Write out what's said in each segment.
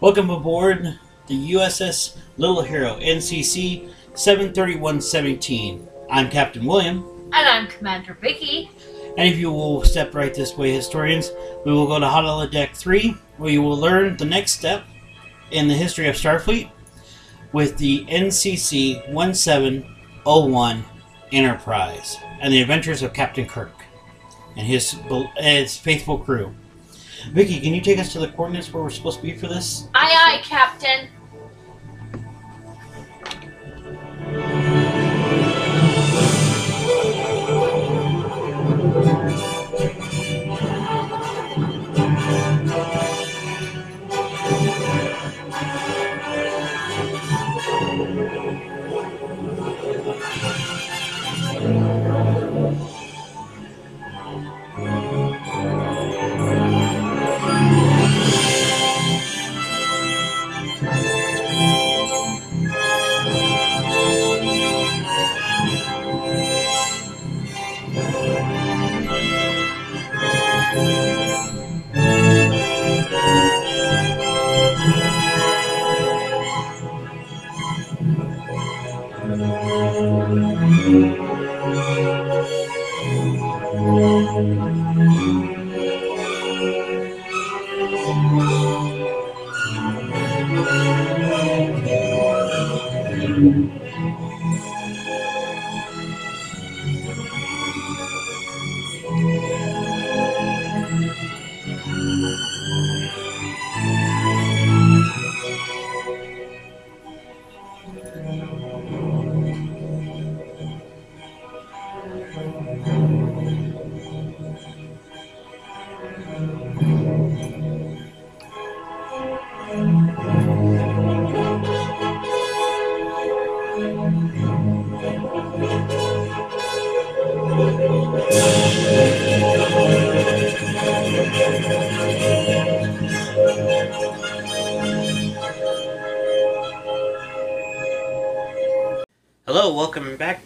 Welcome aboard the USS Little Hero NCC 73117. I'm Captain William, And I'm Commander Vicky. and if you will step right this way, historians, we will go to Hot Deck 3, where you will learn the next step in the history of Starfleet with the NCC 1701 Enterprise and the adventures of Captain Kirk and his, his faithful crew. Vicky, can you take us to the coordinates where we're supposed to be for this? Aye, aye, Captain.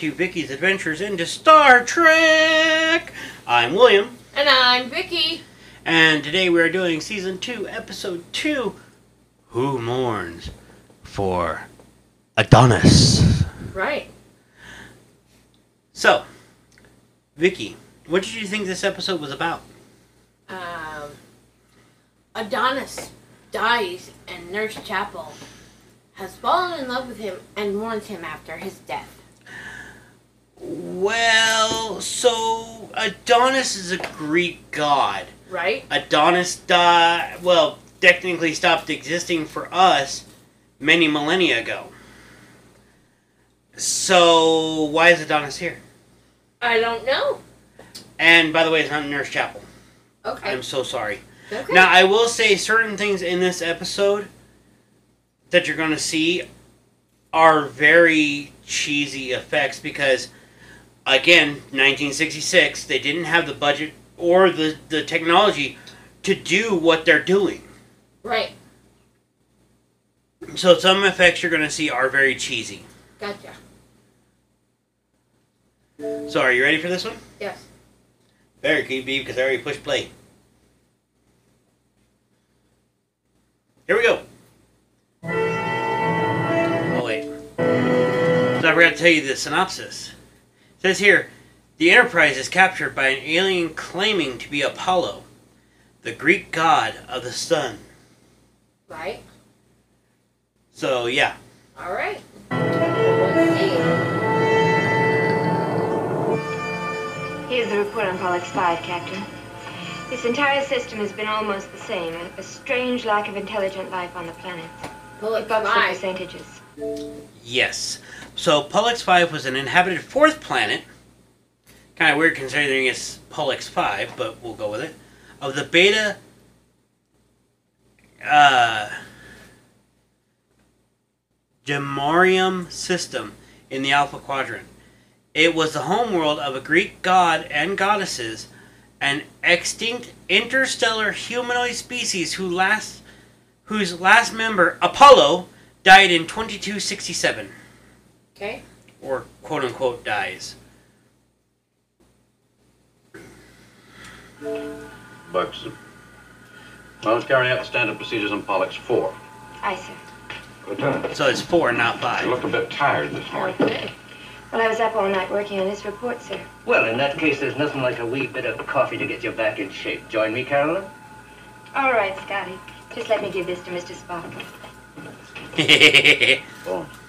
To Vicky's Adventures into Star Trek. I'm William, And I'm Vicky. and today we are doing season two, episode two. Who mourns for Adonis? Right. So, Vicky, what did you think this episode was about? Um, Adonis dies, and Nurse Chapel has fallen in love with him and mourns him after his death. Well, so Adonis is a Greek god. Right? Adonis died, well, technically stopped existing for us many millennia ago. So, why is Adonis here? I don't know. And by the way, it's not Nurse Chapel. Okay. I'm so sorry. okay. Now, I will say certain things in this episode that you're going to see are very cheesy effects because, again, 1966, they didn't have the budget or the, the technology to do what they're doing. right. So some effects you're going to see are very cheesy. Gotcha. So are you ready for this one? Yes. Very creepy because I already pushed play. Here we go. Oh wait. So I forgot to tell you the synopsis. It says here, the Enterprise is captured by an alien claiming to be Apollo, the Greek god of the sun. Right. So yeah. All right. Here's the report on Pollux 5, Captain. This entire system has been almost the same. A, a strange lack of intelligent life on the planet. Bullet Keep up the five. percentages. Yes. So Pollux 5 was an inhabited fourth planet. Kind of weird considering it's Pollux 5, but we'll go with it. Of the Beta uh, Geminorum system in the Alpha Quadrant. It was the homeworld of a Greek god and goddesses, an extinct interstellar humanoid species who last, whose last member, Apollo, died in 2267. Okay. Or quote unquote dies. Buxton. I was carrying out the standard procedures on Pollux 4. Aye, sir. Lieutenant, So it's four, not 5. you look a bit tired this morning. Okay. Well, I was up all night working on this report, sir. Well, in that case, there's nothing like a wee bit of coffee to get you back in shape. Join me, Carolyn? All right, Scotty. Just let me give this to Mr. Spock.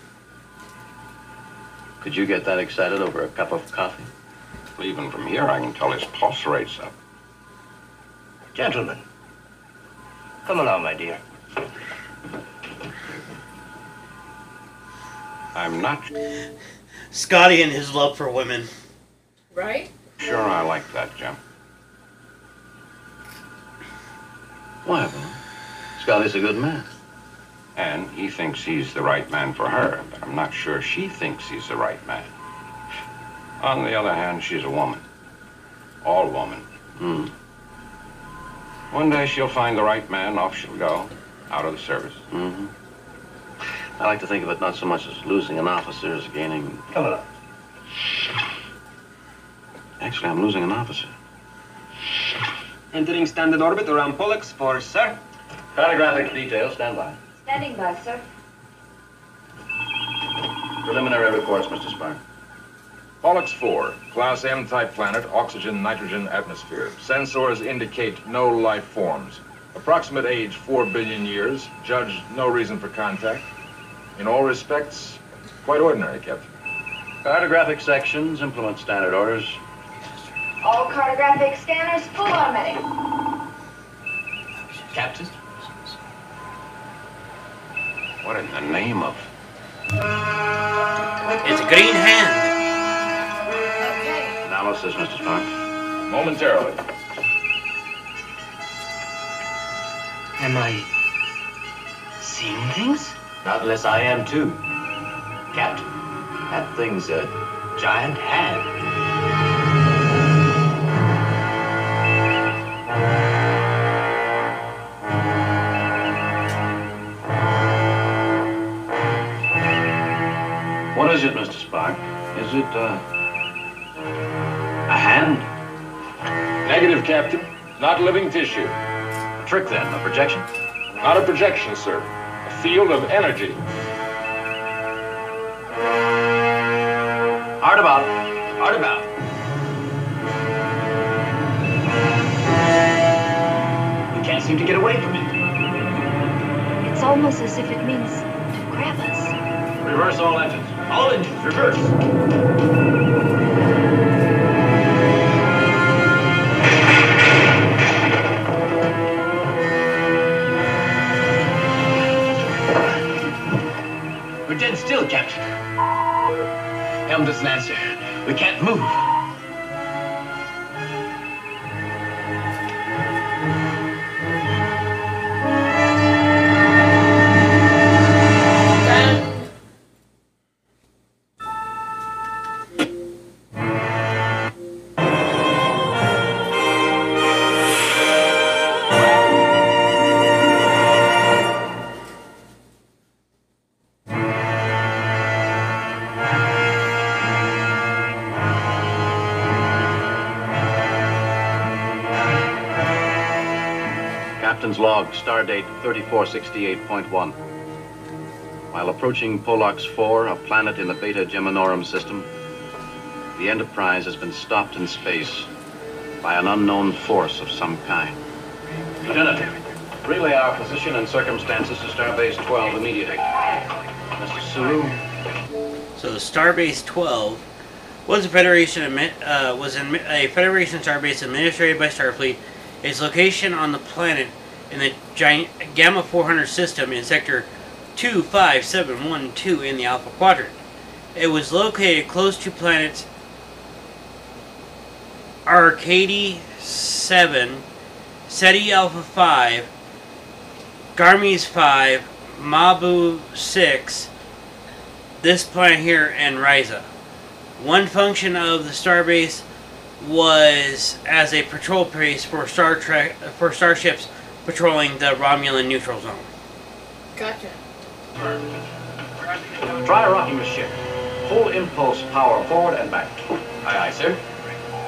Could you get that excited over a cup of coffee? Well, even from here, I can tell his pulse rate's up. Gentlemen, come along, my dear. I'm not Scotty and his love for women. Right? sure I like that, Jim. Why, Bones? Scotty's a good man. And he thinks he's the right man for her, but I'm not sure she thinks he's the right man. On the other hand, she's a woman. All woman. Hmm. One day she'll find the right man, off she'll go, out of the service. Mm-hmm. I like to think of it not so much as losing an officer as gaining. Come along. Actually, I'm losing an officer. Entering standard orbit around Pollux 4 sir. Cartographic details, stand by. Standing by, sir. Preliminary reports, Mr. Spock. Pollux 4, Class M type planet, oxygen, nitrogen atmosphere. Sensors indicate no life forms. Approximate age 4 billion years. Judge no reason for contact. In all respects, quite ordinary, Captain. Cartographic sections implement standard orders. All cartographic scanners full automatic. Captain? What in the name of... It's a green hand. Okay. Analysis, Mr. Spock. Momentarily. Am I seeing things? Not unless I am too. Captain, that thing's a giant hand. What is it, Mr. Spock? Is it, uh, a hand? Negative, Captain. Not living tissue. A trick, then? A projection? Not a projection, sir. A field of energy. Hard about. Hard about. We can't seem to get away from it. It's almost as if it means to grab us. Reverse all engines. All engines, reverse. We're dead still, Captain. Helm doesn't answer. We can't move. Log, stardate 3468.1. While approaching Pollux 4, a planet in the Beta Geminorum system, the Enterprise has been stopped in space by an unknown force of some kind. Lieutenant, relay our position and circumstances to Starbase 12 immediately. Mr. Sulu, So the Starbase 12 was a Federation uh, was a Federation starbase administered by Starfleet. Its location on the planet in the giant Gamma 400 system in sector 25712 in the Alpha Quadrant. It was located close to planets Arcady 7, Ceti Alpha 5, Garmes 5, Mab-Bu 6, this planet here, and Risa. One function of the starbase was as a patrol base for Star Trek for starships patrolling the Romulan neutral zone. Gotcha. try rocking the ship. Full impulse power forward and back. Aye, aye, sir.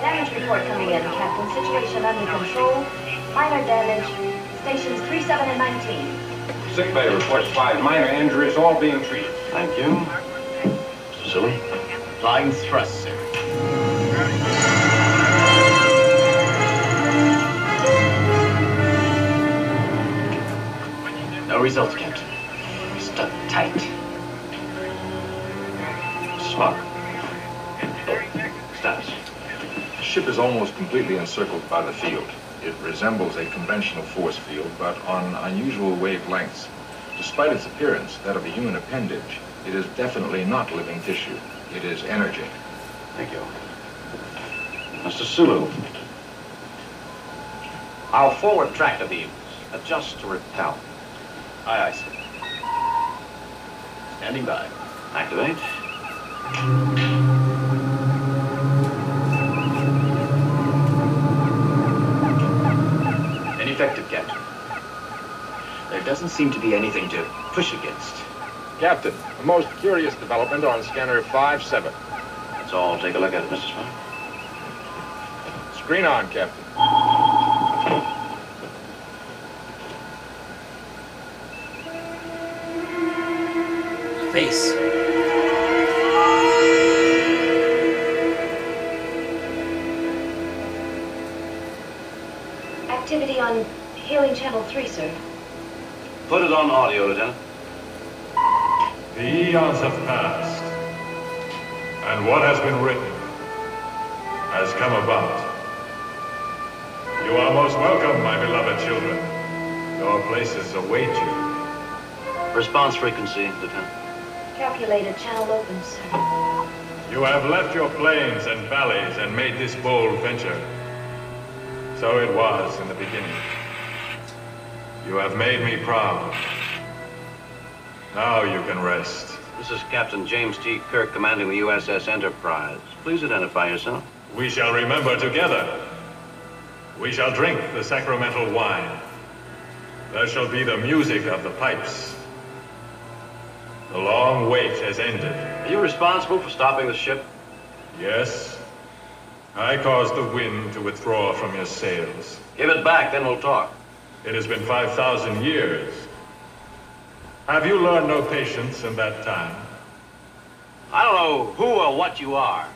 Damage report coming in, Captain. Situation under control. Minor damage. Stations 3, 7, and 19. Sick bay reports five minor injuries, all being treated. Thank you. Mr. Sulu? Flying thrust, sir. No results, Captain. Stuck tight. Smart. Status. The ship is almost completely encircled by the field. It resembles a conventional force field, but on unusual wavelengths. Despite its appearance, that of a human appendage, it is definitely not living tissue. It is energy. Thank you. Mr. Sulu. Our forward tractor beams. Adjust to repel. Aye, aye, sir. Standing by. Activate. Ineffective, Captain. There doesn't seem to be anything to push against. Captain, a most curious development on scanner 5-7. Let's all take a look at it, Mr. Smith. Screen on, Captain. Face. Activity on Hailing Channel 3, sir. Put it on audio, Lieutenant. The eons have passed, and what has been written has come about. You are most welcome, my beloved children. Your places await you. Response frequency, Lieutenant. Calculated channel open, sir. You have left your plains and valleys and made this bold venture. So it was in the beginning. You have made me proud. Now you can rest. This is Captain James T. Kirk commanding the USS Enterprise. Please identify yourself. We shall remember together. We shall drink the sacramental wine. There shall be the music of the pipes. The long wait has ended. Are you responsible for stopping the ship? Yes. I caused the wind to withdraw from your sails. Give it back, then we'll talk. It has been 5,000 years. Have you learned no patience in that time? I don't know who or what you are.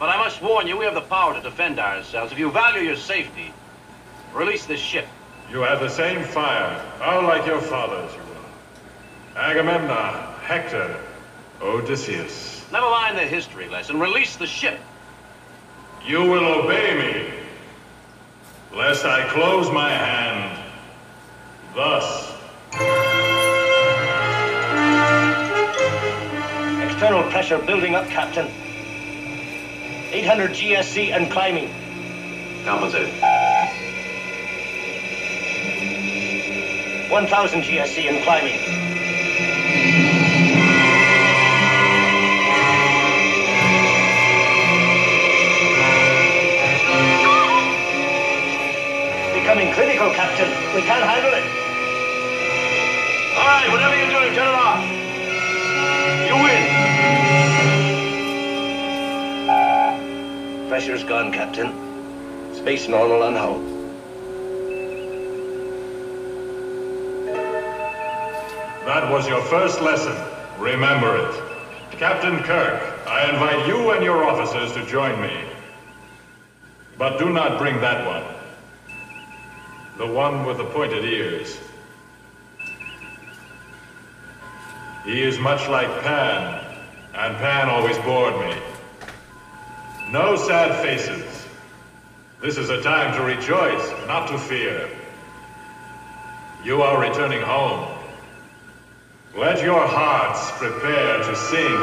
But I must warn you, we have the power to defend ourselves. If you value your safety, release this ship. You have the same fire, all like your fathers. Agamemnon, Hector, Odysseus. Never mind the history lesson. Release the ship. You will obey me, lest I close my hand. Thus. External pressure building up, Captain. 800 GSC and climbing. Compensated. 1000 GSC and climbing. Becoming critical, Captain. We can't handle it. All right, whatever you're doing, turn it off. You win. Pressure's gone, Captain. Space normal on hull. That was your first lesson. Remember it. Captain Kirk, I invite you and your officers to join me. But do not bring that one. The one with the pointed ears. He is much like Pan, and Pan always bored me. No sad faces. This is a time to rejoice, not to fear. You are returning home. Let your hearts prepare to sing.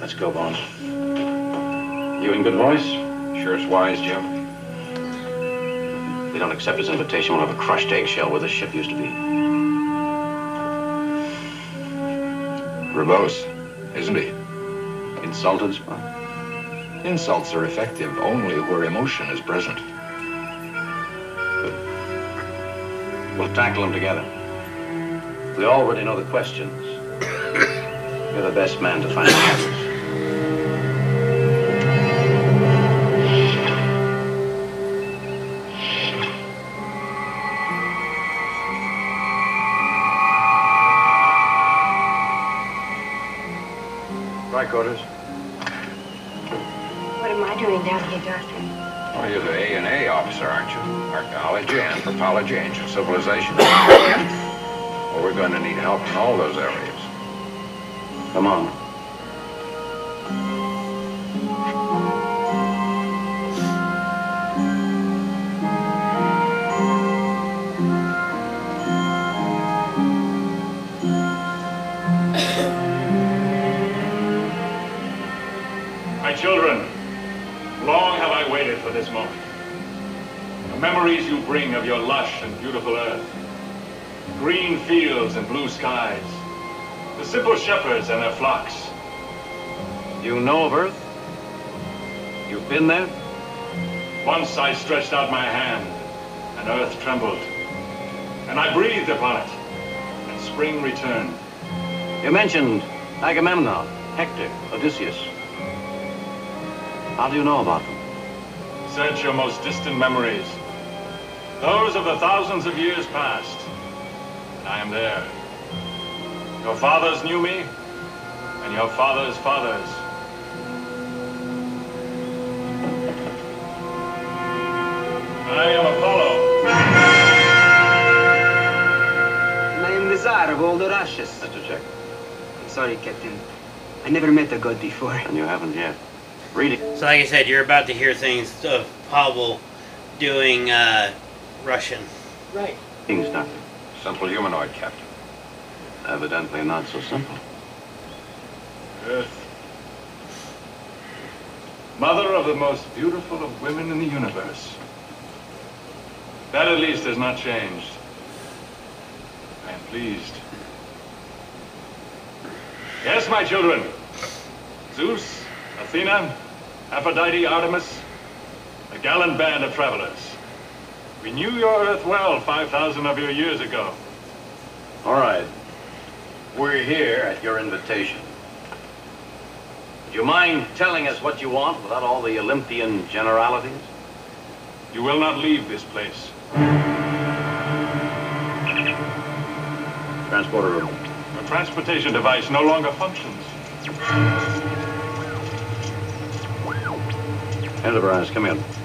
Let's go, Bones. You in good voice? Sure it's wise, Jim. If we don't accept his invitation, we'll have a crushed eggshell where the ship used to be. Verbose, isn't he? Insulted, Spock? Insults are effective only where emotion is present. We'll tackle them together. We already know the questions. You're the best man to find the answers. What am I doing down here, Doctor? Well, you're the A and A officer, aren't you? Archaeology, anthropology, ancient civilization. well, we're going to need help in all those areas. Come on. Beautiful earth, green fields and blue skies, the simple shepherds and their flocks. You know of Earth? You've been there? Once I stretched out my hand, and earth trembled, and I breathed upon it, and spring returned. You mentioned Agamemnon, Hector, Odysseus. How do you know about them? Search your most distant memories. Those of the thousands of years past. And I am there. Your fathers knew me, and your fathers' fathers. I am Apollo. And I am the Tsar of all the Russias. Mr. Check. I'm sorry, Captain. I never met a god before. And you haven't yet. Reading. So, like I said, you're about to hear things of Pavel doing uh, Russian. Right. Things, Doctor. Simple humanoid, Captain. Evidently not so simple. Earth. Mother of the most beautiful of women in the universe. That at least has not changed. I am pleased. Yes, my children. Zeus, Athena, Aphrodite, Artemis, a gallant band of travelers. We knew your Earth well 5,000 of your years ago. All right. We're here at your invitation. Do you mind telling us what you want without all the Olympian generalities? You will not leave this place. Transporter room. Your transportation device no longer functions. Enterprise, come in.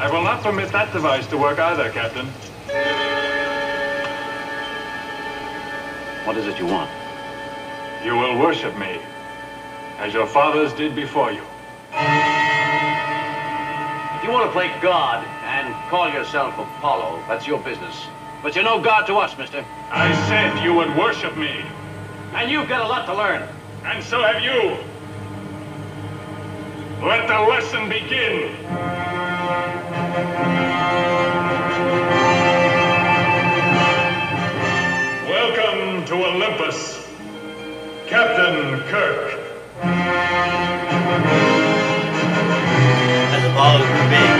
I will not permit that device to work either, Captain. What is it you want? You will worship me, as your fathers did before you. If you want to play God and call yourself Apollo, that's your business. But you're no God to us, mister. I said you would worship me, And you've got a lot to learn. and so have you. Let the lesson begin. Welcome to Olympus, Captain Kirk. As Apollo grew big.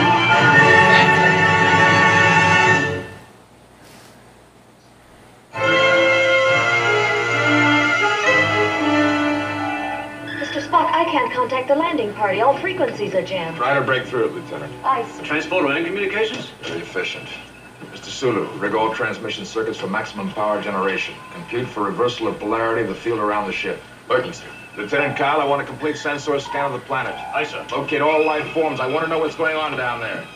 Mr. Spock, I can't contact the landing party. All frequencies are jammed. Try to break through, Lieutenant. I see. Transporter and communications? Very efficient. Mr. Sulu, rig all transmission circuits for maximum power generation. Compute for reversal of polarity of the field around the ship. Working, sir. Lieutenant Kyle, I want a complete sensor scan of the planet. Aye, sir. Locate all life forms. I want to know what's going on down there.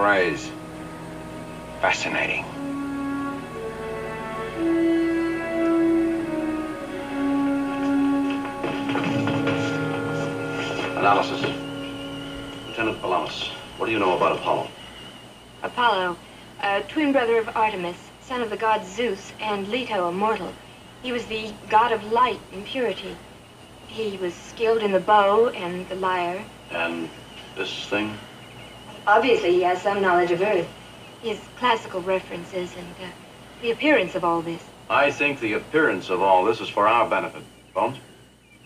Phrase. Fascinating. Analysis. Lieutenant Palamas, what do you know about Apollo? Apollo, a twin brother of Artemis, son of the god Zeus, and Leto, a mortal. He was the god of light and purity. He was skilled in the bow and the lyre. And this thing? Obviously, he has some knowledge of Earth. His classical references and uh, the appearance of all this. I think the appearance of all this is for our benefit. Bones?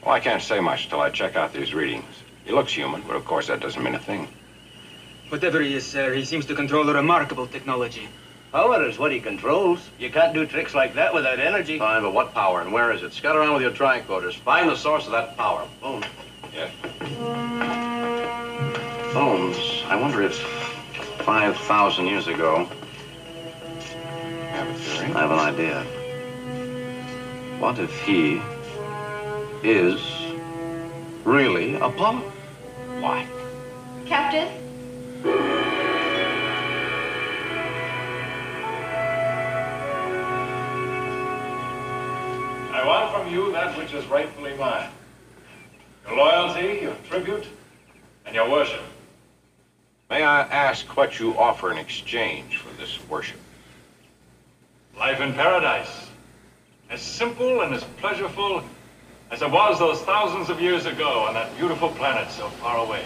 Well, I can't say much till I check out these readings. He looks human, but of course that doesn't mean a thing. Whatever he is, sir, he seems to control a remarkable technology. Power is what he controls. You can't do tricks like that without energy. Fine, but what power and where is it? Scout around with your tricorders. Find the source of that power. Bones. Yes. Bones, I wonder if 5,000 years ago, Have a theory? I have an idea. What if he is really Apollo? Why? Captain? I want from you that which is rightfully mine. Your loyalty, your tribute, and your worship. May I ask what you offer in exchange for this worship? Life in paradise. As simple and as pleasurable as it was those thousands of years ago on that beautiful planet so far away.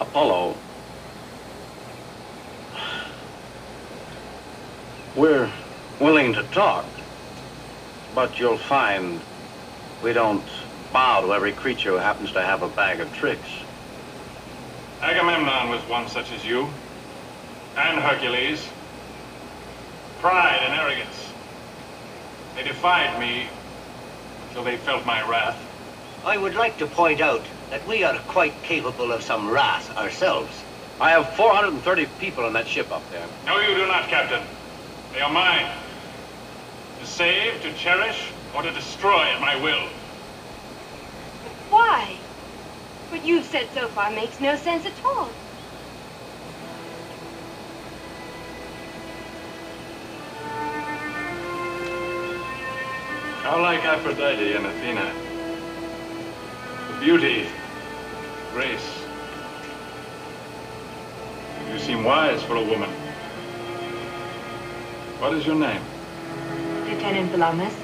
Apollo. We're willing to talk, but you'll find we don't bow to every creature who happens to have a bag of tricks. Agamemnon was one such as you, and Hercules. Pride and arrogance. They defied me until they felt my wrath. I would like to point out that we are quite capable of some wrath ourselves. I have 430 people in that ship up there. No, you do not, Captain. They are mine. To save, to cherish, or to destroy at my will. Why? What you've said so far makes no sense at all. How like Aphrodite and Athena. The beauty, grace. You seem wise for a woman. What is your name? Lieutenant Palamas,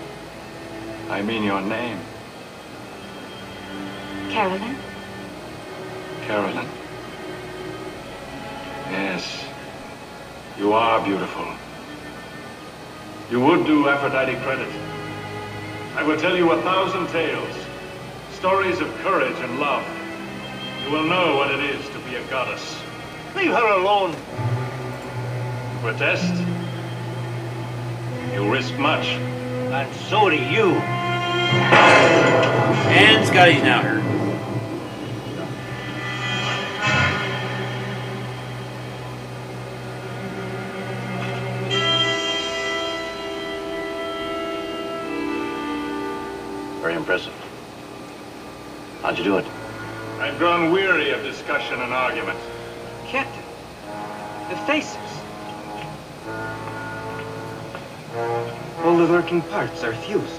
I mean your name, Carolyn, Carolyn. Yes, you are beautiful. You would do Aphrodite credit. I will tell you a thousand tales, stories of courage and love. You will know what it is to be a goddess. Leave her alone. Protest? You risk much. And so do you. And Scotty's now hurt. Impressive. How'd you do it? I've grown weary of discussion and argument. Captain, the faces. All the working parts are fused.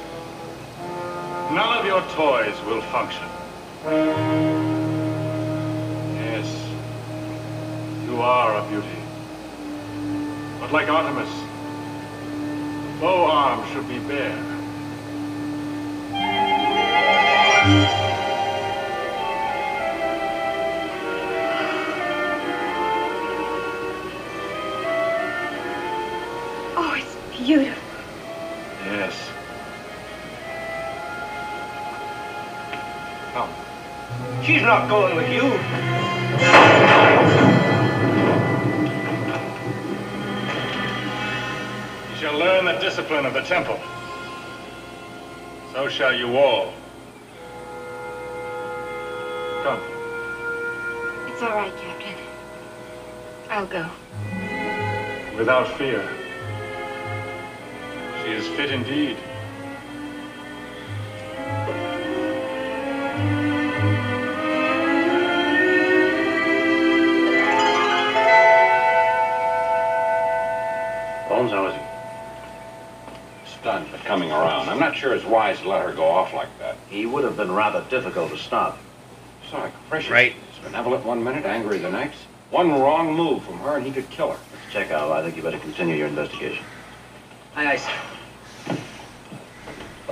None of your toys will function. Yes, you are a beauty. But like Artemis, the bow arm should be bare. Oh, it's beautiful. Yes. Come. She's not going with you. You shall learn the discipline of the temple. So shall you all. Go. Without fear. She is fit indeed. Bones, how is he? Stunned, but coming around. I'm not sure it's wise to let her go off like that. He would have been rather difficult to stop. So capricious. Right. He's benevolent one minute, angry the next. One wrong move from her and he could kill her. Let's check out. I think you better continue your investigation. Aye, aye, sir.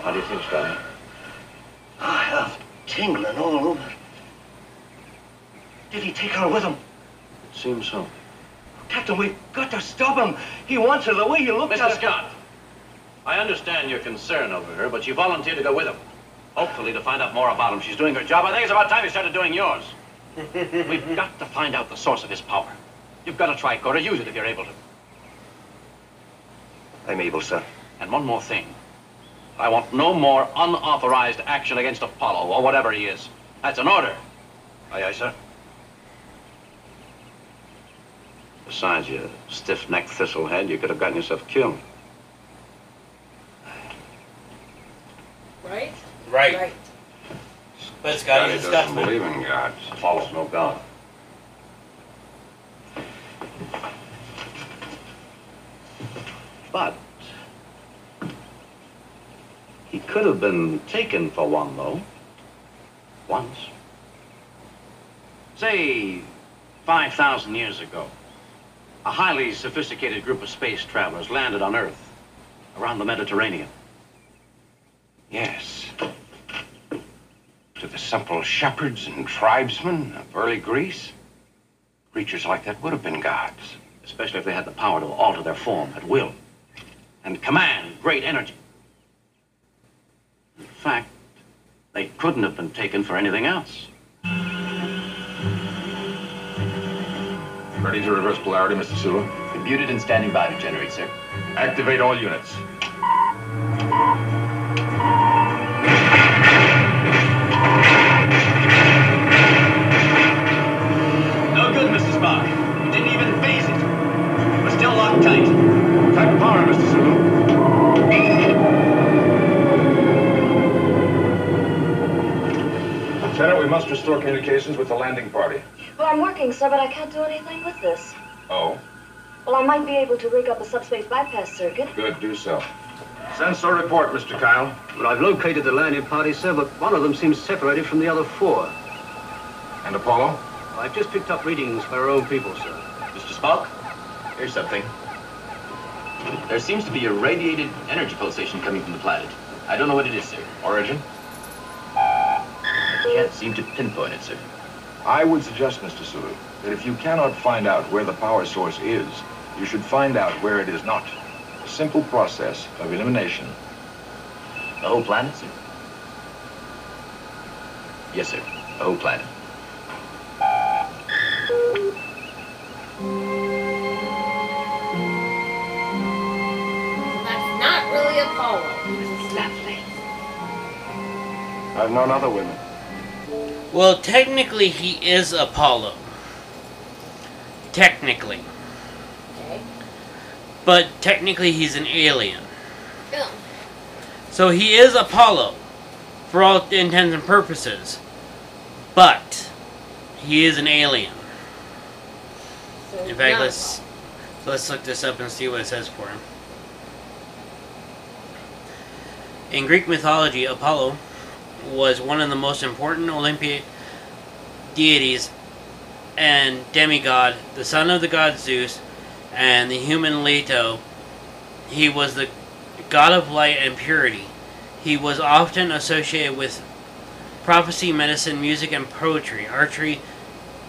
How do you think, Scotty? Ah, I have tingling all over. Did he take her with him? It seems so. Captain, we've got to stop him. He wants her the way he looked at Mr. her. Scott, I understand your concern over her, but you volunteered to go with him. Hopefully to find out more about him. She's doing her job. I think it's about time you started doing yours. We've got to find out the source of his power. You've got to try, Cora. Use it if you're able to. I'm able, sir. And one more thing. I want no more unauthorized action against Apollo, or whatever he is. That's an order. Aye, aye, sir. Besides, you stiff-necked thistlehead, you could have gotten yourself killed. Right? Right. But Scotty, Scotty it's doesn't Scotsman. believe in gods. Apollo's no god. But he could have been taken for one, though. Once. Say, 5,000 years ago, a highly sophisticated group of space travelers landed on Earth around the Mediterranean. Yes. To the simple shepherds and tribesmen of early Greece, creatures like that would have been gods. especially if they had the power to alter their form at will and command great energy. In fact, they couldn't have been taken for anything else. Ready to reverse polarity, Mr. Sulu? Computed and standing by to generate, sir. Activate all units. We must restore communications with the landing party. Well, I'm working, sir, but I can't do anything with this. Oh, Well, I might be able to rig up a subspace bypass circuit. good, do so. Sensor report, Mr. Kyle. Well, I've located the landing party, sir, but one of them seems separated from the other four. And Apollo? I've just picked up readings by our own people, sir. Mr. Spock, here's something. There seems to be a radiated energy pulsation coming from the planet. I don't know what it is, sir. Origin? I can't seem to pinpoint it, sir. I would suggest, Mr. Sulu, that if you cannot find out where the power source is, you should find out where it is not. A simple process of elimination. The whole planet, sir? Yes, sir. The whole planet. That's not really Apollo. Lovely. I've known other women. Well, technically, he is Apollo. Technically. Okay. But technically, he's an alien. Ew. So he is Apollo, for all intents and purposes. But he is an alien. So In fact, let's so let's look this up and see what it says for him. In Greek mythology, Apollo was one of the most important Olympic deities and demigod, the son of the god Zeus and the human Leto. He was the god of light and purity. He was often associated with prophecy, medicine, music, and poetry, archery,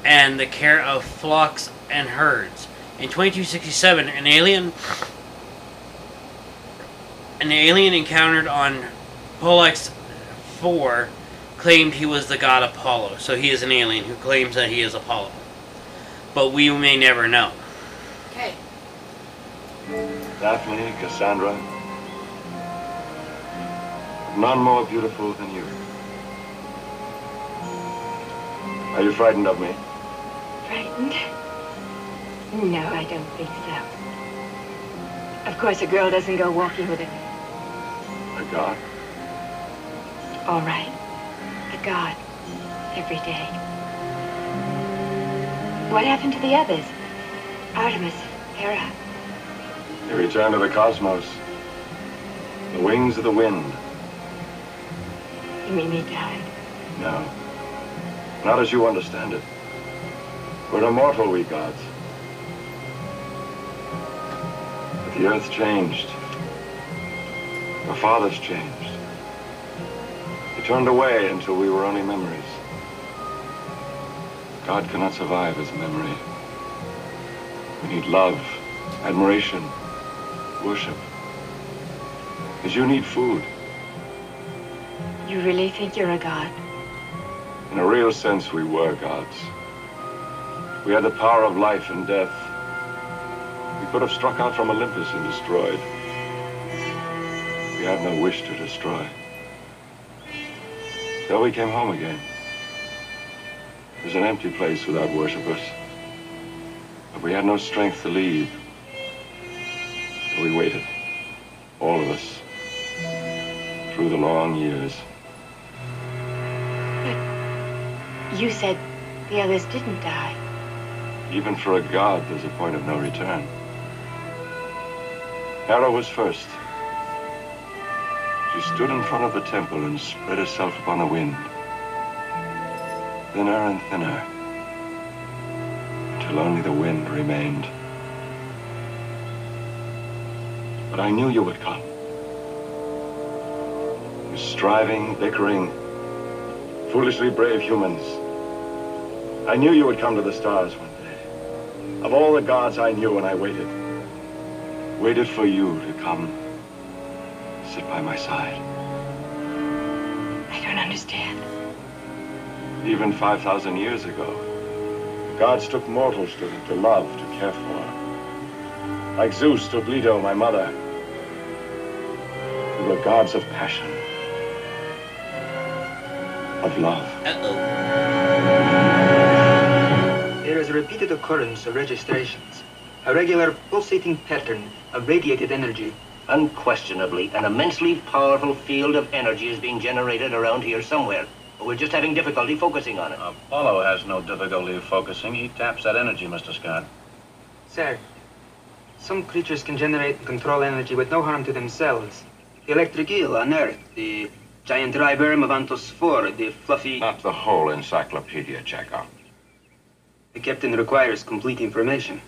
and the care of flocks and herds. In 2267, an alien an alien encountered on Pollux 4 claimed he was the god Apollo. So he is an alien who claims that he is Apollo. But we may never know. Okay. Daphne, Cassandra. None more beautiful than you. Are you frightened of me? Frightened? No, I don't think so. Of course, a girl doesn't go walking with a... A god? All right. A god. Every day. What happened to the others? Artemis, Hera. They returned to the cosmos. The wings of the wind. You mean they died? No. Not as you understand it. We're immortal, we gods. But the earth changed. Our fathers changed. Turned away until we were only memories. God cannot survive as a memory. We need love, admiration, worship. As you need food. You really think you're a god? In a real sense, we were gods. We had the power of life and death. We could have struck out from Olympus and destroyed. We had no wish to destroy. So we came home again. It was an empty place without worshippers. But we had no strength to leave. So we waited. All of us. Through the long years. But you said the others didn't die. Even for a god, there's a point of no return. Hera was first. She stood in front of the temple and spread herself upon the wind. Thinner and thinner. Until only the wind remained. But I knew you would come. You striving, bickering, foolishly brave humans. I knew you would come to the stars one day. Of all the gods I knew, and I waited. Waited for you to come sit by my side. I don't understand. Even 5,000 years ago, the gods took mortals to, to love, to care for. Like Zeus took Leto, my mother. We were gods of passion, of love. Uh-oh. There is a repeated occurrence of registrations. A regular pulsating pattern of radiated energy. Unquestionably, an immensely powerful field of energy is being generated around here somewhere. But we're just having difficulty focusing on it. Apollo has no difficulty focusing. He taps that energy, Mr. Scott. Sir, some creatures can generate and control energy with no harm to themselves. The electric eel on Earth, the giant ribworm of Antos 4, the fluffy... Not the whole encyclopedia, Chekov. The captain requires complete information.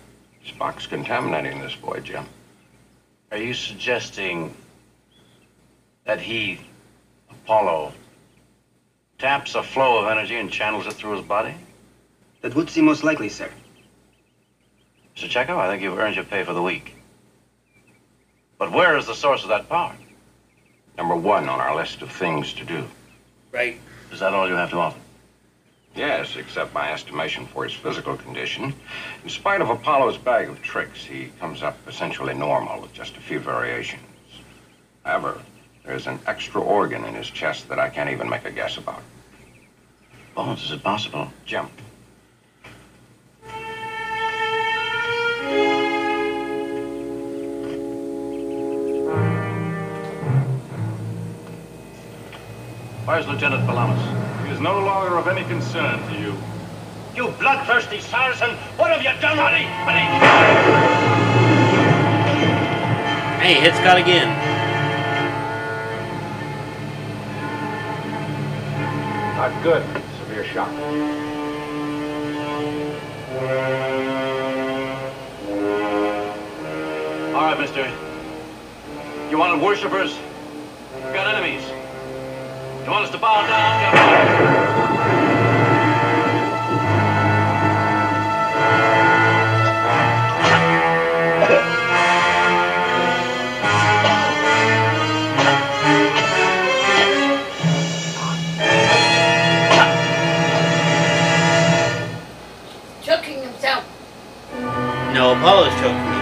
Spock's contaminating this boy, Jim. Are you suggesting that he, Apollo, taps a flow of energy and channels it through his body? That would seem most likely, sir. Mr. Chekov, I think you've earned your pay for the week. But where is the source of that power? Number one on our list of things to do. Right. Is that all you have to offer? Yes, except my estimation for his physical condition. In spite of Apollo's bag of tricks, he comes up essentially normal with just a few variations. However, there's an extra organ in his chest that I can't even make a guess about. Bones, is it possible? Jim. Where's Lieutenant Palamas? He is no longer of any concern to you. You bloodthirsty Saracen! What have you done, Honey? Hey, hit Scott again. Not good. Severe shock. All right, mister. You wanted worshippers? We got enemies. You want us to bow down? Choking himself. No, Apollo's choking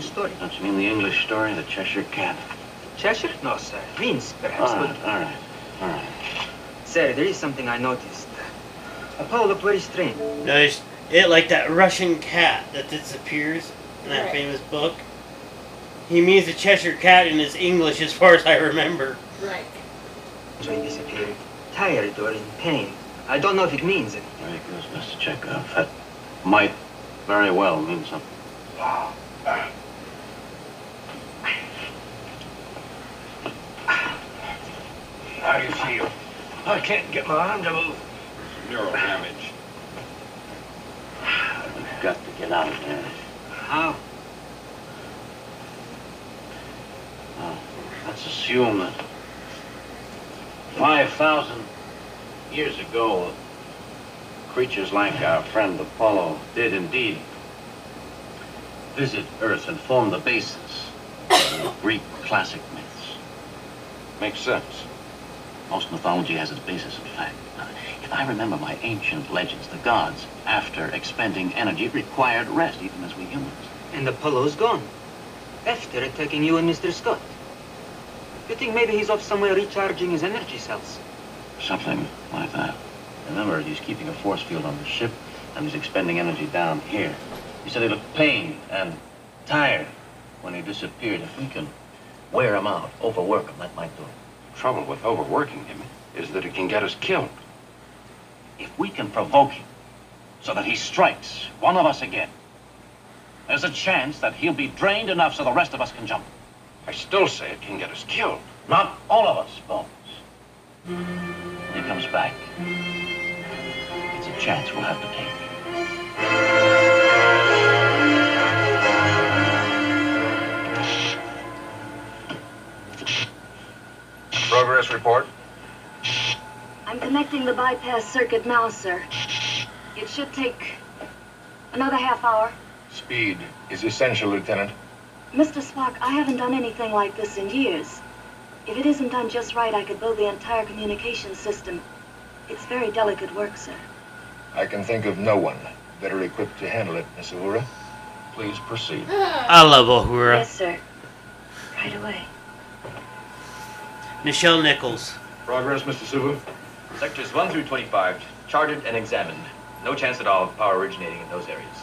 Russian story. Don't you mean the English story, the Cheshire Cat? Cheshire? No, sir. Means, perhaps, All but... right, all right, all right. Sir, there is something I noticed. Apollo looked very strange. Notice it like that Russian cat that disappears in that Right. famous book. He means the Cheshire Cat in his English, as far as I remember. Right. So he disappeared. Tired or in pain. I don't know if it means it. Very good, Mr. Chekov. That might very well mean something. How do you feel? I can't get my arm to move. Neural damage. You've got to get out of there. How? Now, let's assume that 5,000 years ago, creatures like our friend Apollo did indeed visit Earth and form the basis of the Greek classic myths. Makes sense. Most mythology has its basis in fact. If I remember my ancient legends, the gods, after expending energy, required rest, even as we humans. And Apollo's gone. After attacking you and Mr. Scott. You think maybe he's off somewhere recharging his energy cells? Something like that. Remember, he's keeping a force field on the ship, and he's expending energy down here. He said he looked pained and tired when he disappeared. If we can wear him out, overwork him, that might do it. Trouble with overworking him is that it can get us killed. If we can provoke him so that he strikes one of us again, there's a chance that he'll be drained enough so the rest of us can jump. I still say it can get us killed. Not all of us, Bones. When he comes back, it's a chance we'll have to take. Progress report. I'm connecting the bypass circuit now, sir. It should take another half hour. Speed is essential, Lieutenant. Mr. Spock, I haven't done anything like this in years. If it isn't done just right, I could blow the entire communication system. It's very delicate work, sir. I can think of no one better equipped to handle it, Miss Uhura. Please proceed. I love Uhura. Yes, sir. Right away. Nichelle Nichols. Progress, Mr. Sulu. Sectors 1 through 25, charted and examined. No chance at all of power originating in those areas.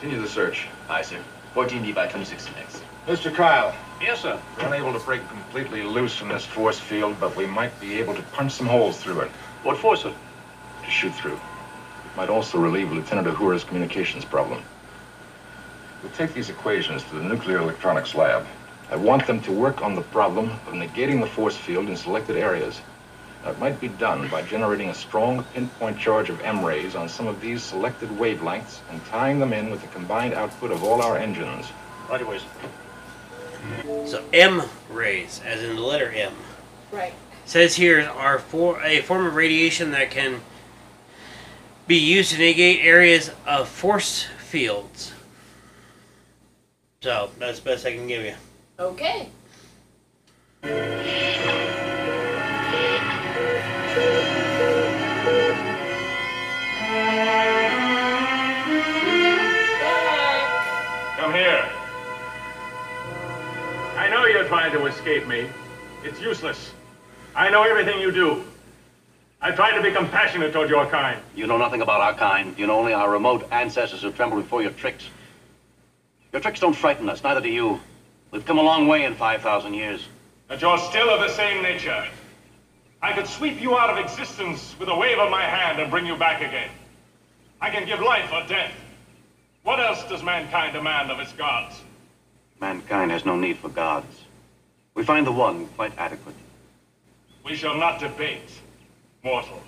Continue the search. Aye, sir. 14B by 26 next. Mr. Kyle. Yes, sir. We're unable to break completely loose from this force field, but we might be able to punch some holes through it. What for, sir? To shoot through. It might also relieve Lieutenant Uhura's communications problem. We'll take these equations to the nuclear electronics lab. I want them to work on the problem of negating the force field in selected areas. Now, it might be done by generating a strong pinpoint charge of M rays on some of these selected wavelengths and tying them in with the combined output of all our engines. Right away, So M rays, as in the letter M. Right. Says here are for a form of radiation that can be used to negate areas of force fields. So that's the best I can give you. Okay. Come here. I know you're trying to escape me. It's useless. I know everything you do. I try to be compassionate toward your kind. You know nothing about our kind. You know only our remote ancestors who tremble before your tricks. Your tricks don't frighten us, neither do you. We've come a long way in 5,000 years. But you're still of the same nature. I could sweep you out of existence with a wave of my hand and bring you back again. I can give life or death. What else does mankind demand of its gods? Mankind has no need for gods. We find the one quite adequate. We shall not debate, mortal.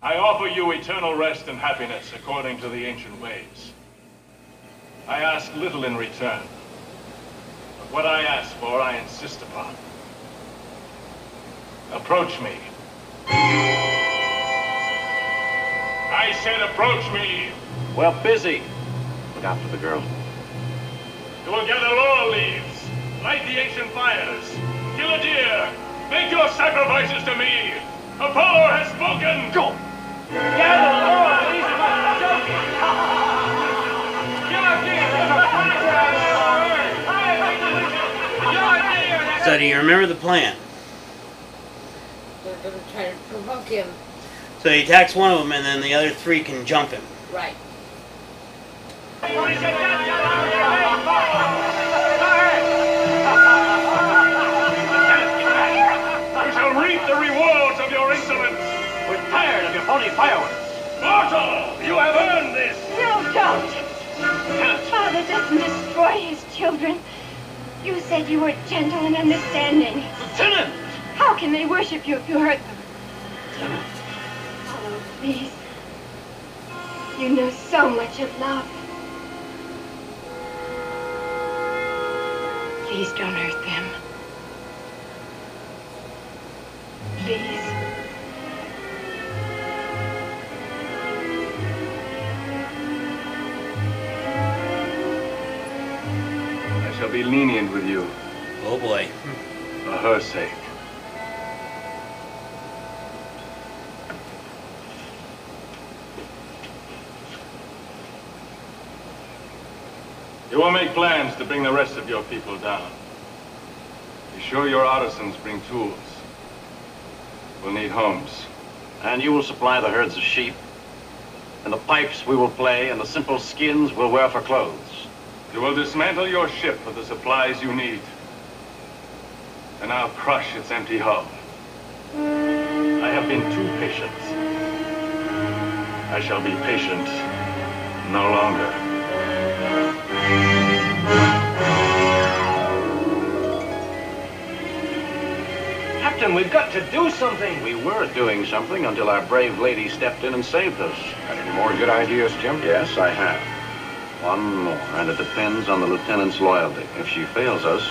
I offer you eternal rest and happiness according to the ancient ways. I ask little in return. What I ask for, I insist upon. Approach me. I said approach me. We're busy. Look after the girl. You will gather laurel leaves, light the ancient fires, kill a deer, make your sacrifices to me. Apollo has spoken. Go. Gather do you remember the plan? They're gonna try to provoke him. So he attacks one of them, and then the other three can jump him. Right. You shall reap the rewards of your insolence. We're tired of your phony fireworks. Mortal, you have earned this. No, don't. Father doesn't destroy his children. You said you were gentle and understanding. Lieutenant! How can they worship you if you hurt them? Father, oh, please. You know so much of love. Please don't hurt them. Please. Be lenient with you. Oh boy. For her sake. You will make plans to bring the rest of your people down. Be sure your artisans bring tools. We'll need homes. And you will supply the herds of sheep. And the pipes we will play, and the simple skins we'll wear for clothes. You will dismantle your ship for the supplies you need. And I'll crush its empty hull. I have been too patient. I shall be patient no longer. Captain, we've got to do something. We were doing something until our brave lady stepped in and saved us. Got any more good ideas, Jim? Yes, I have. One more, and it depends on the lieutenant's loyalty. If she fails us,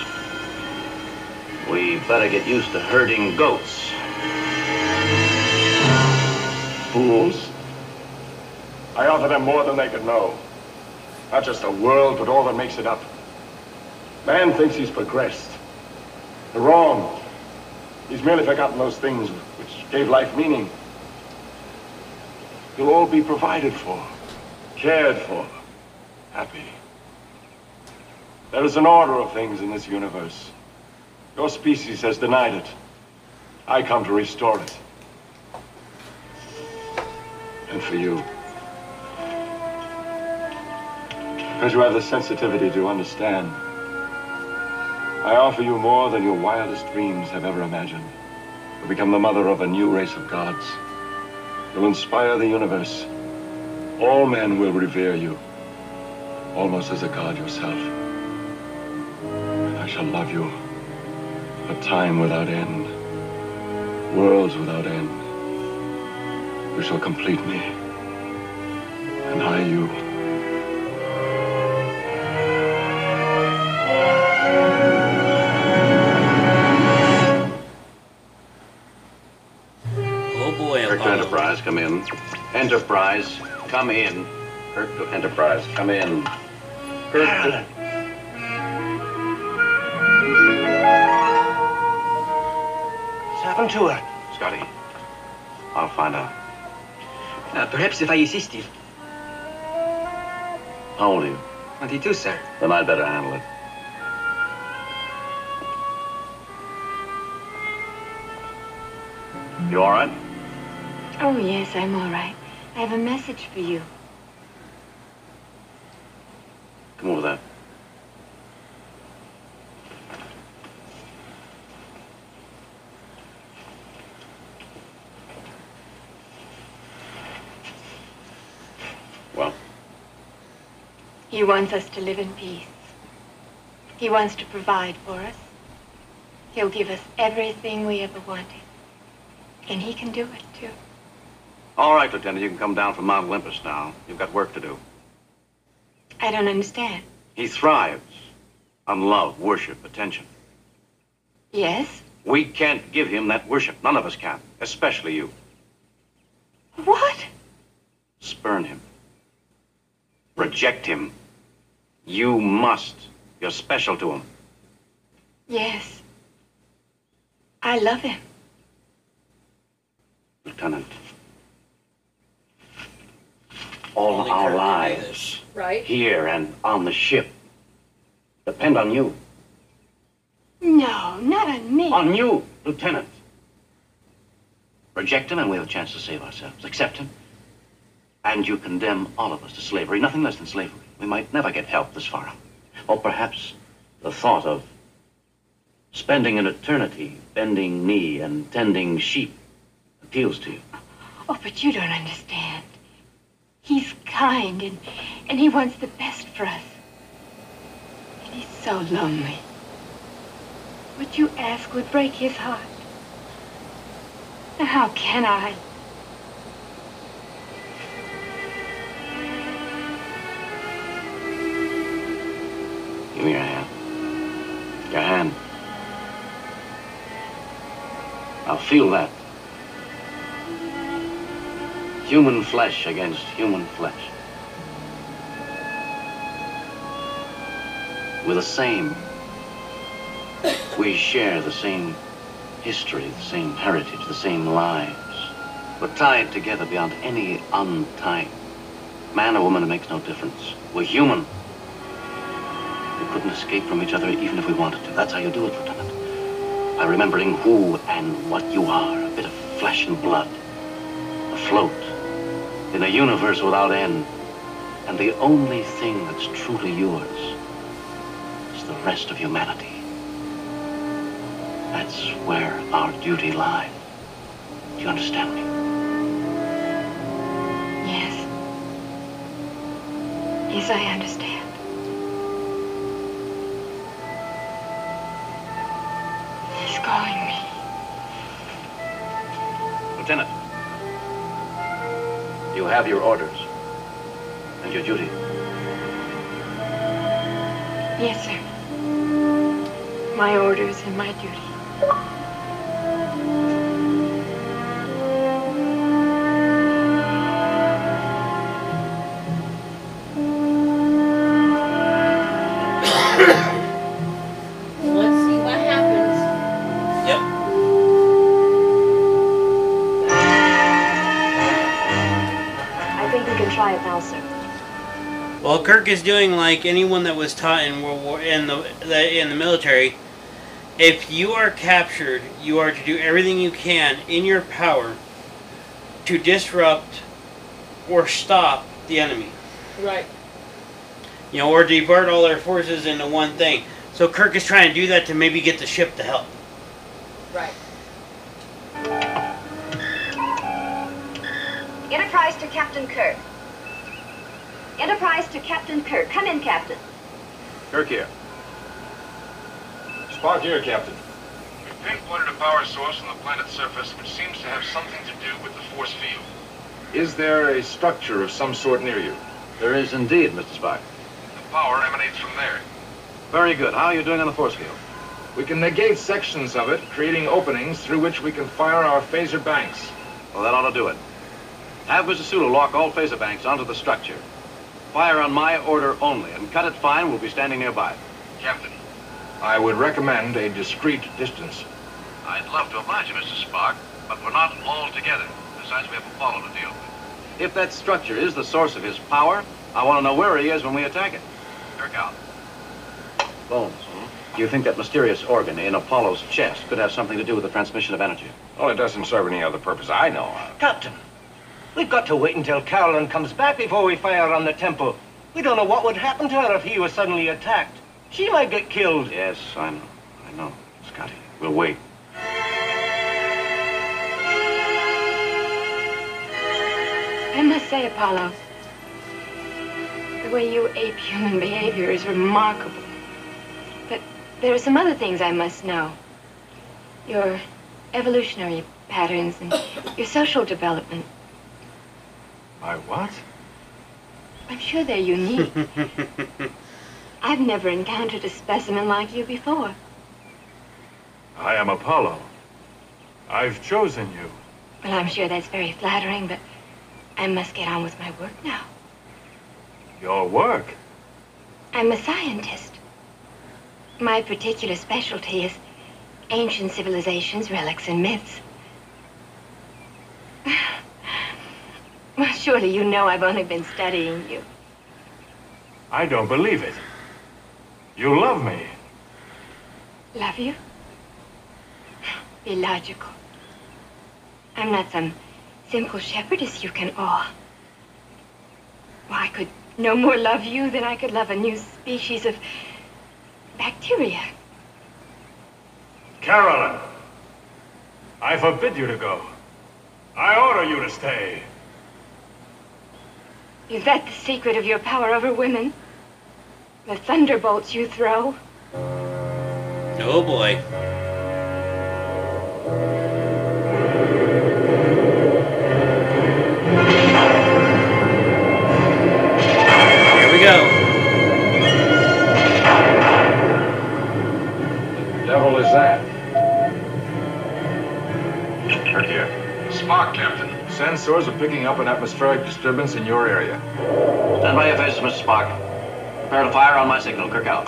we better get used to herding goats. Fools. I offer them more than they could know. Not just the world, but all that makes it up. Man thinks he's progressed. Wrong. He's merely forgotten those things which gave life meaning. You'll all be provided for, cared for, happy. There is an order of things in this universe. Your species has denied it. I come to restore it. And for you. Because you have the sensitivity to understand. I offer you more than your wildest dreams have ever imagined. You'll become the mother of a new race of gods. You'll inspire the universe. All men will revere you, almost as a god yourself. And I shall love you for time without end, worlds without end. You shall complete me, and I you. Oh boy, Kirk to Apollo. Enterprise, come in. Enterprise, come in. Kirk to Enterprise, come in. Kirk to... What's happened to her? Scotty, I'll find out. Uh, perhaps if I assist you. How old are you? 22, sir. Then I'd better handle it. You all right? Oh, yes, I'm all right. I have a message for you. Come over there. Well, He wants us to live in peace. He wants to provide for us. He'll give us everything we ever wanted. And he can do it, too. all right, Lieutenant, you can come down from Mount Olympus now. You've got work to do. I don't understand. He thrives on love, worship, attention. Yes? We can't give him that worship. None of us can, especially you. What? Spurn him. Reject him. You must. You're special to him. Yes. I love him. Lieutenant. All Only our Kirk can do lives, this. Right? here and on the ship, depend on you. No, not on me. On you, Lieutenant. Reject him and we have a chance to save ourselves. Accept him. And you condemn all of us to slavery, nothing less than slavery. We might never get help this far out. Or perhaps the thought of spending an eternity bending knee and tending sheep appeals to you. Oh, but you don't understand. He's kind and, and he wants the best for us. And he's so lonely. What you ask would break his heart. Now how can I? Give me your hand. Your hand. I'll feel that. Human flesh against human flesh. We're the same. We share the same history, the same heritage, the same lives. We're tied together beyond any untying. Man or woman, it makes no difference. We're human. We couldn't escape from each other even if we wanted to. That's how you do it, Lieutenant. By remembering who and what you are, a bit of flesh and blood, afloat in a universe without end. And the only thing that's truly yours is the rest of humanity. That's where our duty lies. Do you understand me? Yes. Yes, I understand. Have your orders and your duty. Yes, sir. My orders and my duty. Try it now, sir. Well, Kirk is doing like anyone that was taught in World War in the, the in the military. If you are captured, you are to do everything you can in your power to disrupt or stop the enemy. Right. You know, or divert all their forces into one thing. So Kirk is trying to do that to maybe get the ship to help. Right. Enterprise to Captain Kirk. Enterprise to Captain Kirk. Come in, Captain. Kirk here. Spock here, Captain. We've pinpointed a power source on the planet's surface which seems to have something to do with the force field. Is there a structure of some sort near you? There is indeed, Mr. Spock. The power emanates from there. Very good. How are you doing on the force field? We can negate sections of it, creating openings through which we can fire our phaser banks. Well, that ought to do it. Have Mr. Sulu lock all phaser banks onto the structure. Fire on my order only, and cut it fine. We'll be standing nearby. Captain, I would recommend a discreet distance. I'd love to oblige you, Mr. Spock, but we're not all together. Besides, we have Apollo to deal with. If that structure is the source of his power, I want to know where he is when we attack it. Kirk out. Bones. Do you think that mysterious organ in Apollo's chest could have something to do with the transmission of energy? Well, it doesn't serve any other purpose I know of. Captain, we've got to wait until Carolyn comes back before we fire on the temple. We don't know what would happen to her if he was suddenly attacked. She might get killed. Yes, I know. I know, Scotty. We'll wait. I must say, Apollo, the way you ape human behavior is remarkable. But there are some other things I must know. Your evolutionary patterns and your social development. My what? I'm sure they're unique. I've never encountered a specimen like you before. I am Apollo. I've chosen you. Well, I'm sure that's very flattering, but I must get on with my work now. Your work? I'm a scientist. My particular specialty is ancient civilizations, relics, and myths. Well, surely you know I've only been studying you. I don't believe it. You love me. Love you? Be logical. I'm not some simple shepherdess you can awe. Well, I could no more love you than I could love a new species of bacteria. Carolyn, I forbid you to go. I order you to stay. Is that the secret of your power over women? The thunderbolts you throw? Oh boy. Here we go. The devil is that? Turkey. Spock, him sensors are picking up an atmospheric disturbance in your area. Stand by your phasers, Mr. Spock. Prepare to fire on my signal. Kirk out.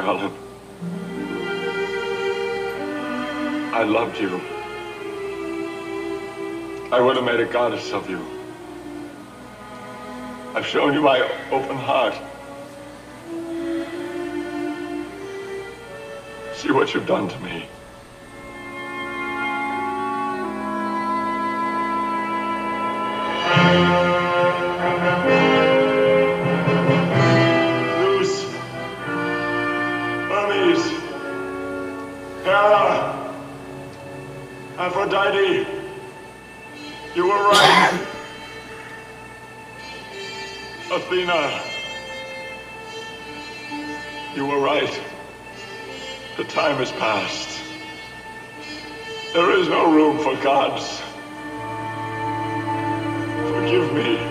Carolyn. I loved you. I would have made a goddess of you. I've shown you my open heart. See what you've done to me. time has passed. There is no room for gods. Forgive me.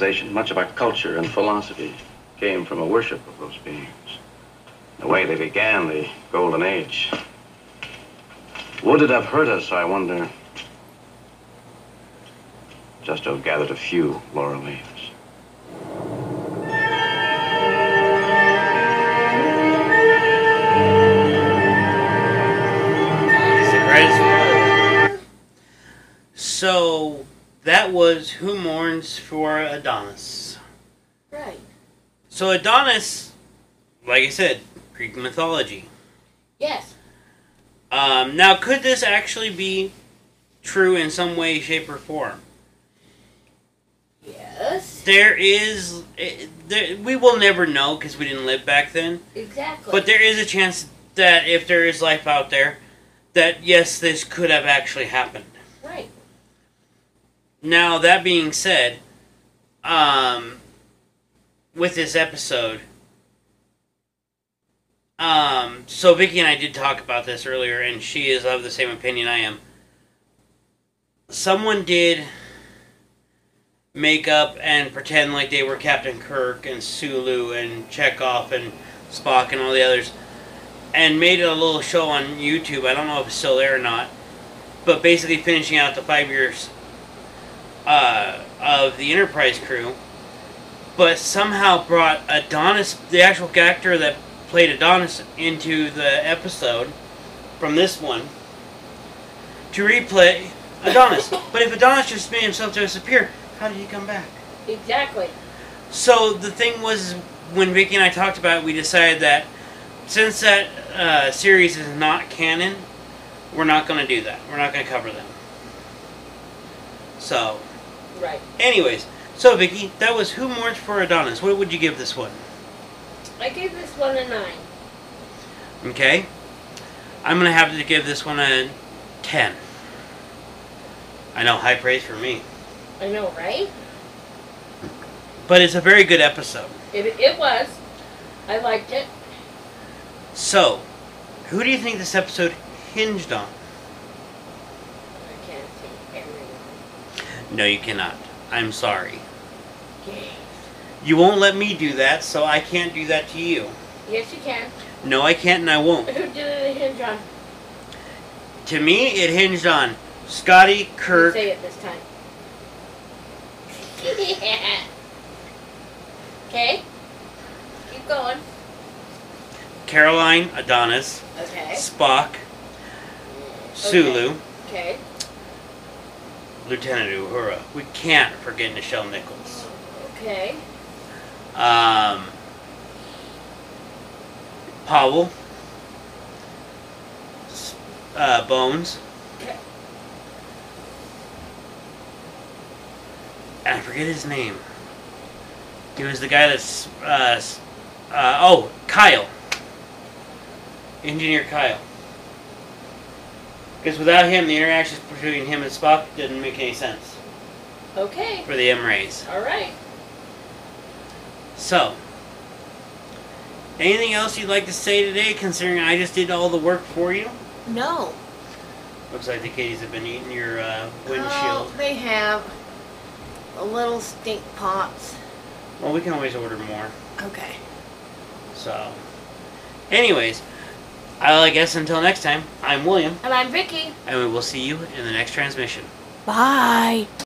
Civilization, much of our culture and philosophy came from a worship of those beings. The way they began the Golden Age. Would it have hurt us, I wonder, just to have gathered a few laurel leaves? So that was Who Mourns for Adonis. Right. So Adonis, like I said, Greek mythology. Yes. Um, now, could this actually be true in some way, shape, or form? Yes. There is. eh, There, we will never know because we didn't live back then. Exactly. But there is a chance that if there is life out there, that yes, this could have actually happened. Now, that being said, um, with this episode, um, so Vicky and I did talk about this earlier, and she is of the same opinion I am. Someone did make up and pretend like they were Captain Kirk and Sulu and Chekov and Spock and all the others, and made a little show on YouTube. I don't know if it's still there or not, but basically finishing out the five years uh, of the Enterprise crew, but somehow brought Adonis, the actual actor that played Adonis, into the episode from this one to replay Adonis. but if Adonis just made himself disappear, how did he come back? Exactly. So the thing was, when Vicky and I talked about it, we decided that since that uh, series is not canon, we're not going to do that. We're not going to cover them. So, Right. anyways, so Vicky, that was Who Mourns for Adonis. What would you give this one? I gave this one a nine. Okay, I'm going to have to give this one a ten. I know, high praise for me, I know, right? but it's a very good episode. It, it was. I liked it. So, who do you think this episode hinged on? I can't see everyone. No, you cannot. I'm sorry. Okay. You won't let me do that, so I can't do that to you. Yes, you can. No, I can't and I won't. Who did it hinge on? To me, it hinged on Scotty, You Kirk, Say it this time. yeah. Okay. Keep going. Caroline, Adonis, Okay. Spock, mm, Sulu, Okay. Lieutenant Uhura. We can't forget Nichelle Nichols. Okay. Um, Powell, uh, Bones, Okay. and I forget his name. He was the guy that's uh, uh, oh Kyle, Engineer Kyle. Because without him, the interactions between him and Spock didn't make any sense Okay. for the M rays. All right. So, anything else you'd like to say today? Considering I just did all the work for you. No. Looks like the kitties have been eating your uh, windshield. Oh, they have a little stink pots. Well, we can always order more. Okay. So, anyways, I guess until next time, I'm William, And I'm Vicky. and we will see you in the next transmission. Bye.